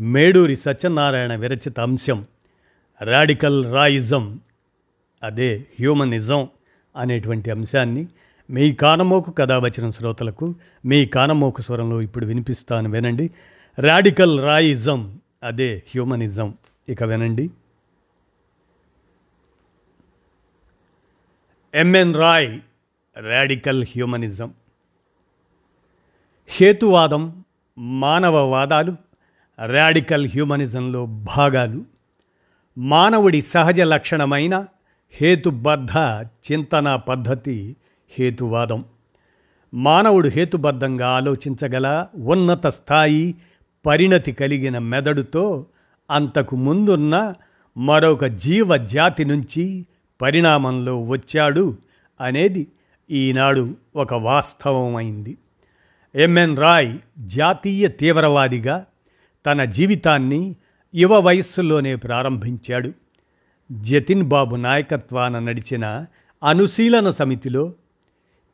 మేడూరి సత్యనారాయణ విరచిత అంశం రాడికల్ రాయిజం అదే హ్యూమనిజం అనేటువంటి అంశాన్ని మీ కానమోకు కథావచన శ్రోతలకు మీ కానమోకు స్వరంలో ఇప్పుడు వినిపిస్తాను వినండి. రాడికల్ రాయిజం అదే హ్యూమనిజం. ఇక వినండి. M N Roy radical humanism. హేతువాదం మానవవాదాలు రాడికల్ హ్యూమనిజంలో భాగాలు మానవుడి సహజ లక్షణమైన హేతుబద్ధ చింతన పద్ధతి హేతువాదం. మానవుడు హేతుబద్ధంగా ఆలోచించగల ఉన్నత స్థాయి పరిణతి కలిగిన మెదడుతో అంతకు ముందున్న మరొక జీవ జాతి నుంచి పరిణామంలో వచ్చాడు అనేది ఈనాడు ఒక వాస్తవమైంది. ఎంఎన్ రాయ్ జాతీయ తీవ్రవాదిగా తన జీవితాన్ని యువ వయస్సులోనే ప్రారంభించాడు. జతిన్ బాబు నాయకత్వాన నడిచిన అనుశీలన సమితిలో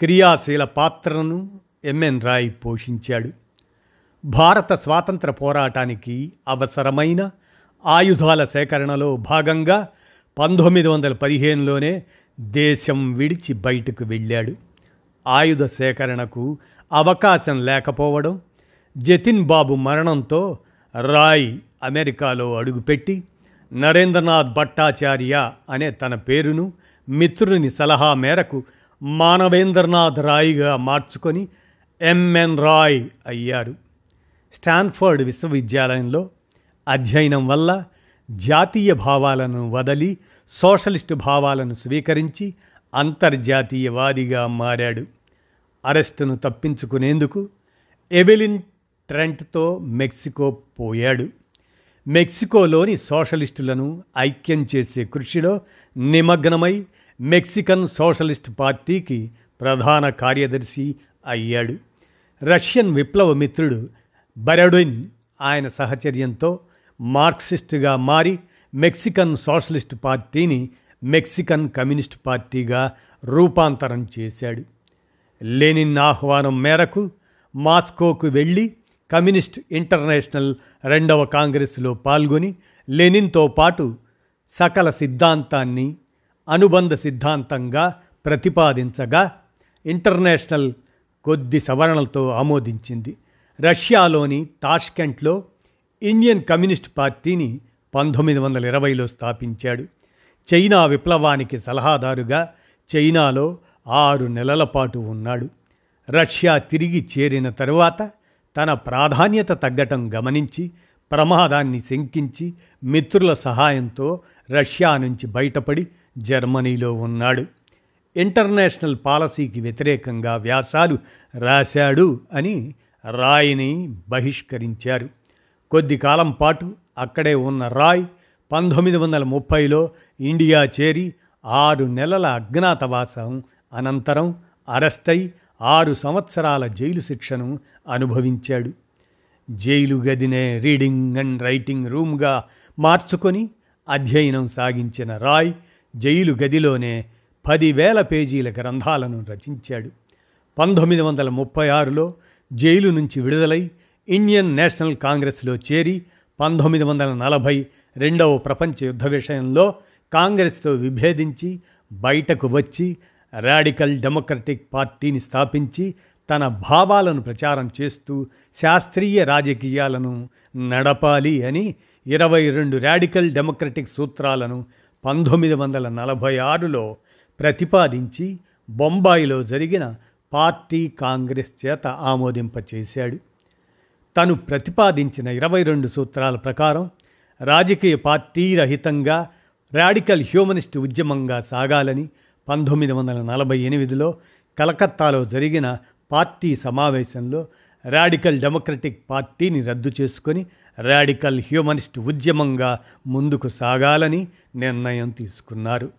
క్రియాశీల పాత్రను ఎంఎన్ రాయ్ పోషించాడు. భారత స్వాతంత్ర పోరాటానికి అవసరమైన ఆయుధాల సేకరణలో భాగంగా పంతొమ్మిది వందల పదిహేనులోనే దేశం విడిచి బయటకు వెళ్ళాడు. ఆయుధ సేకరణకు అవకాశం లేకపోవడం జతిన్ బాబు మరణంతో రాయ్ అమెరికాలో అడుగుపెట్టి నరేంద్రనాథ్ భట్టాచార్య అనే తన పేరును మిత్రుని సలహా మేరకు మానవేంద్రనాథ్ రాయ్గా మార్చుకొని ఎంఎన్ రాయ్ అయ్యారు. స్టాన్ఫర్డ్ విశ్వవిద్యాలయంలో అధ్యయనం వల్ల జాతీయ భావాలను వదలి సోషలిస్టు భావాలను స్వీకరించి అంతర్జాతీయవాదిగా మారాడు. అరెస్టును తప్పించుకునేందుకు ఎవెలిన్ ట్రెంట్తో మెక్సికో పోయాడు. మెక్సికోలోని సోషలిస్టులను ఐక్యం చేసే కృషిలో నిమగ్నమై మెక్సికన్ సోషలిస్ట్ పార్టీకి ప్రధాన కార్యదర్శి అయ్యాడు. రష్యన్ విప్లవ మిత్రుడు బరడిన్ ఆయన సహచర్యంతో మార్క్సిస్టుగా మారి మెక్సికన్ సోషలిస్ట్ పార్టీని మెక్సికన్ కమ్యూనిస్ట్ పార్టీగా రూపాంతరం చేశాడు. లెనిన్ ఆహ్వానం మేరకు మాస్కోకు వెళ్ళి కమ్యూనిస్ట్ ఇంటర్నేషనల్ రెండవ కాంగ్రెస్లో పాల్గొని లెనిన్తో పాటు సకల సిద్ధాంతాన్ని అనుబంధ సిద్ధాంతంగా ప్రతిపాదించగా ఇంటర్నేషనల్ కొద్ది సవరణలతో ఆమోదించింది. రష్యాలోని తాష్కెంట్లో ఇండియన్ కమ్యూనిస్ట్ పార్టీని పంతొమ్మిది వందల ఇరవైలో స్థాపించాడు. చైనా విప్లవానికి సలహాదారుగా చైనాలో ఆరు నెలల పాటు ఉన్నాడు. రష్యా తిరిగి చేరిన తరువాత తన ప్రాధాన్యత తగ్గటం గమనించి ప్రమాదాన్ని శంకించి మిత్రుల సహాయంతో రష్యా నుంచి బయటపడి జర్మనీలో ఉన్నాడు. ఇంటర్నేషనల్ పాలసీకి వ్యతిరేకంగా వ్యాసాలు రాశాడు అని రాయ్ని బహిష్కరించారు. కొద్ది కాలం పాటు అక్కడే ఉన్న రాయ్ పంతొమ్మిది వందల ముప్పైలో ఇండియా చేరి ఆరు నెలల అజ్ఞాతవాసం అనంతరం అరెస్టై ఆరు సంవత్సరాల జైలు శిక్షను అనుభవించాడు. జైలు గదినే రీడింగ్ అండ్ రైటింగ్ రూమ్గా మార్చుకొని అధ్యయనం సాగించిన రాయ్ జైలు గదిలోనే పదివేల పేజీల గ్రంథాలను రచించాడు. పంతొమ్మిది వందల ముప్పై ఆరులో జైలు నుంచి విడుదలై ఇండియన్ నేషనల్ కాంగ్రెస్లో చేరి పంతొమ్మిది వందల నలభై రెండవ ప్రపంచ యుద్ధ విషయంలో కాంగ్రెస్తో విభేదించి బయటకు వచ్చి రాడికల్ డెమోక్రటిక్ పార్టీని స్థాపించి తన భావాలను ప్రచారం చేస్తూ శాస్త్రీయ రాజకీయాలను నడపాలి అని ఇరవై రెండు రాడికల్ డెమోక్రటిక్ సూత్రాలను పంతొమ్మిది వందల నలభై ఆరులో ప్రతిపాదించి బొంబాయిలో జరిగిన పార్టీ కాంగ్రెస్ చేత ఆమోదింపచేశాడు. తను ప్రతిపాదించిన ఇరవై రెండు సూత్రాల ప్రకారం రాజకీయ పార్టీ రహితంగా రాడికల్ హ్యూమనిస్ట్ ఉద్యమంగా సాగాలని పంతొమ్మిది వందల నలభై ఎనిమిదిలో కలకత్తాలో జరిగిన పార్టీ సమావేశంలో రాడికల్ డెమోక్రటిక్ పార్టీని రద్దు చేసుకొని రాడికల్ హ్యూమనిస్ట్ ఉద్యమంగా ముందుకు సాగాలని నిర్ణయం తీసుకున్నారు.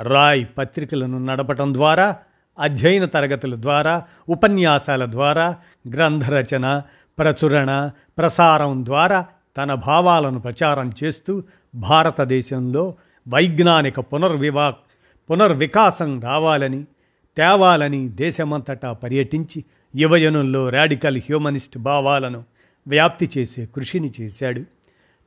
రాయ్ పత్రికలను నడపటం ద్వారా అధ్యయన తరగతుల ద్వారా ఉపన్యాసాల ద్వారా గ్రంథరచన ప్రచురణ ప్రసారం ద్వారా తన భావాలను ప్రచారం చేస్తూ భారతదేశంలో వైజ్ఞానిక పునర్వివా పునర్వికాసం రావాలని తేవాలని దేశమంతటా పర్యటించి యువజనుల్లో రాడికల్ హ్యూమనిస్ట్ భావాలను వ్యాప్తి చేసే కృషిని చేశాడు.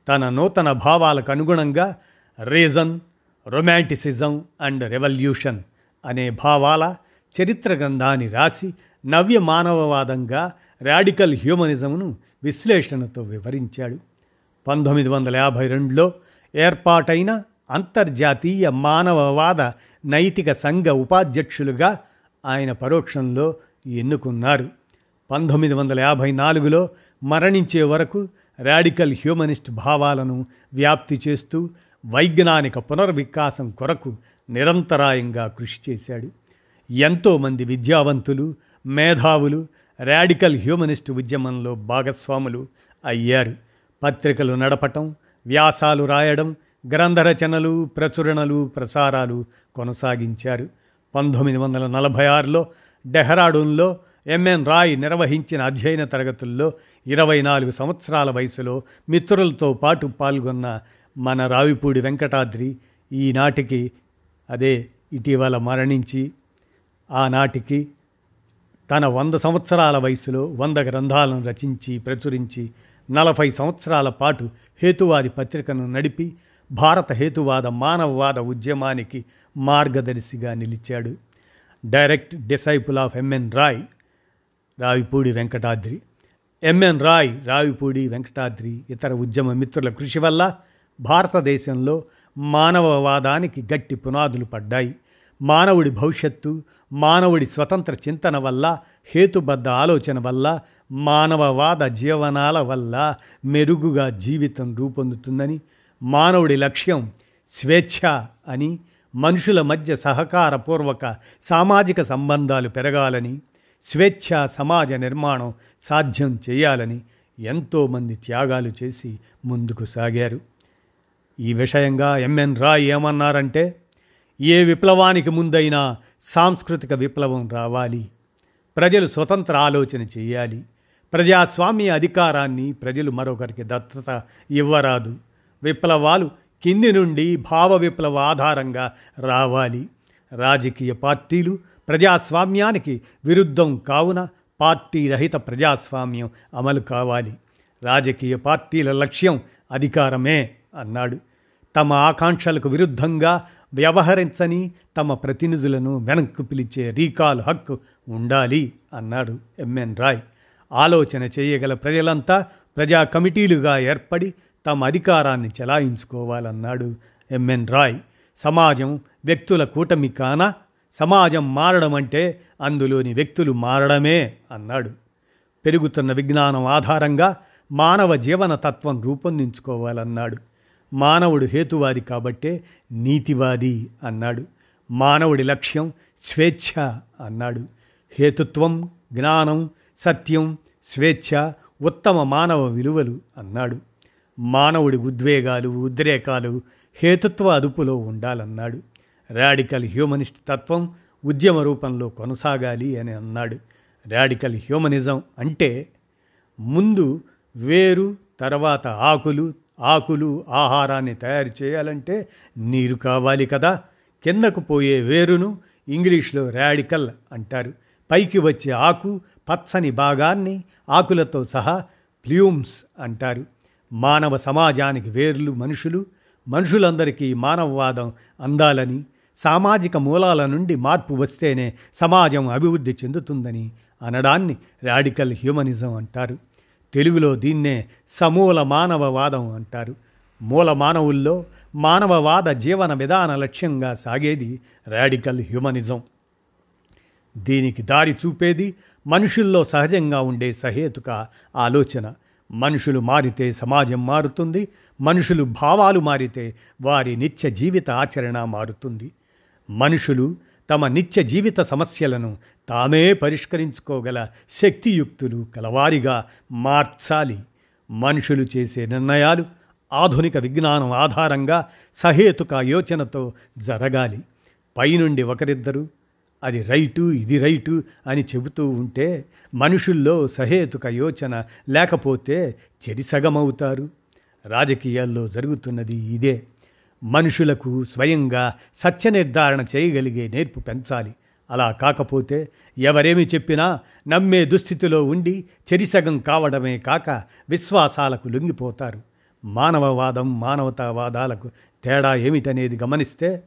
తన నూతన భావాలకు అనుగుణంగా రీజన్ రొమాంటిసిజం అండ్ రెవల్యూషన్ అనే భావాల చరిత్ర గ్రంథాన్ని రాసి నవ్య మానవవాదంగా రాడికల్ హ్యూమనిజంను విశ్లేషణతో వివరించాడు. పంతొమ్మిది వందల యాభై రెండులో ఏర్పాటైన అంతర్జాతీయ మానవవాద నైతిక సంఘ ఉపాధ్యక్షులుగా ఆయన పరోక్షంలో ఎన్నుకున్నారు. పంతొమ్మిది వందల యాభై నాలుగులో మరణించే వరకు రాడికల్ హ్యూమనిస్ట్ భావాలను వ్యాప్తి చేస్తూ వైజ్ఞానిక పునర్వికాసం కొరకు నిరంతరాయంగా కృషి చేశాడు. ఎంతోమంది విద్యావంతులు మేధావులు రాడికల్ హ్యూమనిస్ట్ ఉద్యమంలో భాగస్వాములు అయ్యారు. పత్రికలు నడపటం వ్యాసాలు రాయడం గ్రంథరచనలు ప్రచురణలు ప్రసారాలు కొనసాగించారు. పంతొమ్మిది వందల నలభై ఆరులో డెహ్రాడూన్లో ఎంఎన్ రాయ్ నిర్వహించిన అధ్యయన తరగతుల్లో ఇరవై నాలుగు సంవత్సరాల వయసులో మిత్రులతో పాటు పాల్గొన్న మన రావిపూడి వెంకటాద్రి ఈనాటికి అదే ఇటీవల మరణించి ఆనాటికి తన వంద సంవత్సరాల వయసులో వంద గ్రంథాలను రచించి ప్రచురించి నలభై సంవత్సరాల పాటు హేతువాది పత్రికను నడిపి భారత హేతువాద మానవవాద ఉద్యమానికి మార్గదర్శిగా నిలిచాడు. Direct disciple of MN Roy Ravipudi Venkatadri. MN Roy Ravipudi Venkatadri ఇతర ఉద్యమ మిత్రుల కృషి వల్ల భారతదేశంలో మానవవాదానికి గట్టి పునాదులు పడ్డాయి. మానవుడి భవిష్యత్తు మానవుడి స్వతంత్ర చింతన వల్ల హేతుబద్ధ ఆలోచన వల్ల మానవవాద జీవనాల వల్ల మెరుగుగా జీవితం రూపొందుతుందని మానవుడి లక్ష్యం స్వేచ్ఛ అని మనుషుల మధ్య సహకారపూర్వక సామాజిక సంబంధాలు పెరగాలని స్వేచ్ఛ సమాజ నిర్మాణం సాధ్యం చేయాలని ఎంతోమంది త్యాగాలు చేసి ముందుకు సాగారు. ఈ విషయంగా ఎంఎన్ రాయ్ ఏమన్నారంటే ఏ విప్లవానికి ముందైనా సాంస్కృతిక విప్లవం రావాలి. ప్రజలు స్వతంత్ర ఆలోచన చేయాలి. ప్రజాస్వామ్య అధికారాన్ని ప్రజలు మరొకరికి దత్తత ఇవ్వరాదు. విప్లవాలు కింది నుండి భావ విప్లవ ఆధారంగా రావాలి. రాజకీయ పార్టీలు ప్రజాస్వామ్యానికి విరుద్ధం కావున పార్టీ రహిత ప్రజాస్వామ్యం అమలు కావాలి. రాజకీయ పార్టీల లక్ష్యం అధికారమే అన్నాడు. తమ ఆకాంక్షలకు విరుద్ధంగా వ్యవహరించని తమ ప్రతినిధులను వెనక్కు పిలిచే రీకాల్ హక్కు ఉండాలి అన్నాడు ఎంఎన్ రాయ్. ఆలోచన చేయగల ప్రజలంతా ప్రజా కమిటీలుగా ఏర్పడి తమ అధికారాన్ని చెలాయించుకోవాలన్నాడు ఎంఎన్ రాయ్. సమాజం వ్యక్తుల కూటమి కాన? సమాజం మారడం అంటే అందులోని వ్యక్తులు మారడమే అన్నాడు. పెరుగుతున్న విజ్ఞానం ఆధారంగా మానవ జీవన తత్వం రూపొందించుకోవాలన్నాడు. మానవుడు హేతువాది కాబట్టే నీతివాది అన్నాడు. మానవుడి లక్ష్యం స్వేచ్ఛ అన్నాడు. హేతుత్వం జ్ఞానం సత్యం స్వేచ్ఛ ఉత్తమ మానవ విలువలు అన్నాడు. మానవుడి ఉద్వేగాలు ఉద్రేకాలు హేతుత్వ అదుపులో ఉండాలన్నాడు. రాడికల్ హ్యూమనిస్ట్ తత్వం ఉద్యమ రూపంలో కొనసాగాలి అని అన్నాడు. రాడికల్ హ్యూమనిజం అంటే ముందు వేరు తర్వాత ఆకులు ఆకులు ఆహారాన్ని తయారు చేయాలంటే నీరు కావాలి కదా. కిందకు పోయే వేరును ఇంగ్లీష్లో రాడికల్ అంటారు. పైకి వచ్చే ఆకు పచ్చని భాగాన్ని ఆకులతో సహా ప్ల్యూమ్స్ అంటారు. మానవ సమాజానికి వేర్లు మనుషులు మనుషులందరికీ మానవవాదం అందాలని సామాజిక మూలాల నుండి మార్పు వస్తేనే సమాజం అభివృద్ధి చెందుతుందని అనడాన్ని రాడికల్ హ్యూమనిజం అంటారు. తెలుగులో దీన్నే సమూల మానవవాదం అంటారు. మూల మానవుల్లో మానవవాద జీవన విధాన లక్ష్యంగా సాగేది రాడికల్ హ్యూమనిజం. దీనికి దారి చూపేది మనుషుల్లో సహజంగా ఉండే సహేతుక ఆలోచన. మనుషులు మారితే సమాజం మారుతుంది మనుషులు భావాలు మారితే వారి నిత్య జీవిత ఆచరణ మారుతుంది. మనుషులు తమ నిత్య జీవిత సమస్యలను తామే పరిష్కరించుకోగల శక్తియుక్తులు కలవారిగా మార్చాలి. మనుషులు చేసే నిర్ణయాలు ఆధునిక విజ్ఞానం ఆధారంగా సహేతుక యోచనతో జరగాలి. పైనుండి ఒకరిద్దరు అది రైటు ఇది రైటు అని చెబుతూ ఉంటే మనుషుల్లో సహేతుక యోచన లేకపోతే చెరిసగమవుతారు రాజకీయాల్లో జరుగుతున్నది ఇదే. మనుషులకు స్వయంగా సత్య నిర్ధారణ చేయగలిగే నేర్పు పెంచాలి. అలా కాకపోతే ఎవరేమి చెప్పినా నమ్మే దుస్థితిలో ఉండి చెరిసగం కావడమే కాక విశ్వాసాలకు లొంగిపోతారు. మానవవాదం మానవతావాదాలకు తేడా ఏమిటనేది గమనిస్తే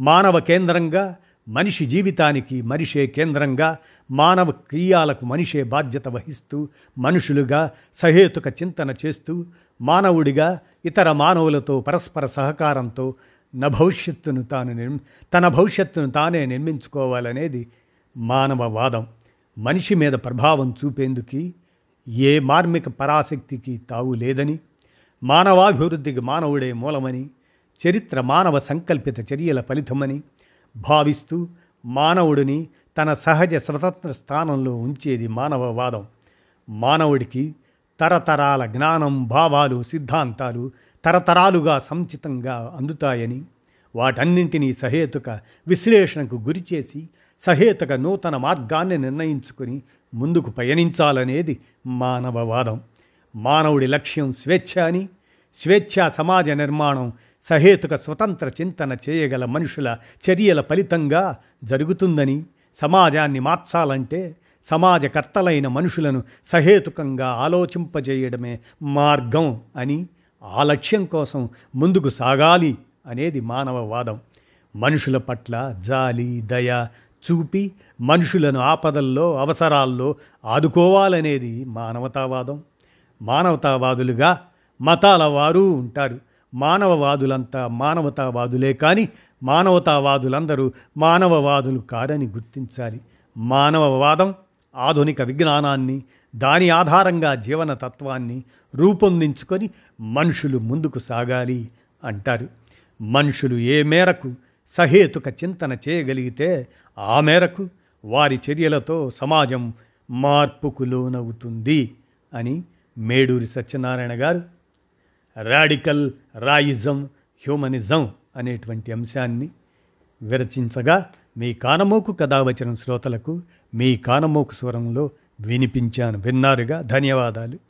మానవ కేంద్రంగా మనిషి జీవితానికి మనిషే కేంద్రంగా మానవ క్రియాలకు మనిషే బాధ్యత వహిస్తూ మనుషులుగా సహేతుక చింతన చేస్తూ మానవుడిగా ఇతర మానవులతో పరస్పర సహకారంతో నా భవిష్యత్తును తాను నిర్మి తన భవిష్యత్తును తానే నిర్మించుకోవాలనేది మానవవాదం. మనిషి మీద ప్రభావం చూపేందుకు ఏ మార్మిక పరాశక్తికి తావు లేదని మానవాభివృద్ధికి మానవుడే మూలమని చరిత్ర మానవ సంకల్పిత చర్యల ఫలితమని భావిస్తూ మానవుడిని తన సహజ స్వతంత్ర స్థానంలో ఉంచేది మానవవాదం. మానవుడికి తరతరాల జ్ఞానం భావాలు సిద్ధాంతాలు తరతరాలుగా సంచితంగా అందుతాయని వాటన్నింటినీ సహేతుక విశ్లేషణకు గురిచేసి సహేతుక నూతన మార్గాన్ని నిర్ణయించుకుని ముందుకు పయనించాలనేది మానవవాదం. మానవుడి లక్ష్యం స్వేచ్ఛ అని స్వేచ్ఛ సమాజ నిర్మాణం సహేతుక స్వతంత్ర చింతన చేయగల మనుషుల చర్యల ఫలితంగా జరుగుతుందని సమాజాన్ని మార్చాలంటే సమాజకర్తలైన మనుషులను సహేతుకంగా ఆలోచింపజేయడమే మార్గం అని ఆ లక్ష్యం కోసం ముందుకు సాగాలి అనేది మానవవాదం. మనుషుల పట్ల జాలి దయ చూపి మనుషులను ఆపదల్లో అవసరాల్లో ఆదుకోవాలనేది మానవతావాదం. మానవతావాదులుగా మతాల వారు ఉంటారు. మానవవాదులంతా మానవతావాదులే కానీ మానవతావాదులందరూ మానవవాదులు కారని గుర్తించాలి. మానవవాదం ఆధునిక విజ్ఞానాన్ని దాని ఆధారంగా జీవన తత్వాన్ని రూపొందించుకొని మనుషులు ముందుకు సాగాలి అంటారు. మనుషులు ఏ మేరకు సహేతుక చింతన చేయగలిగితే ఆ మేరకు వారి చర్యలతో సమాజం మార్పుకు లోనవుతుంది అని మేడూరి సత్యనారాయణ గారు రాడికల్ రాయిజం హ్యూమనిజం అనేటువంటి అంశాన్ని విరచించగా మీ కానమోకు కథావచనం శ్రోతలకు మీ కానమోకు స్వరంలో వినిపించాను. విన్నారుగా? ధన్యవాదాలు.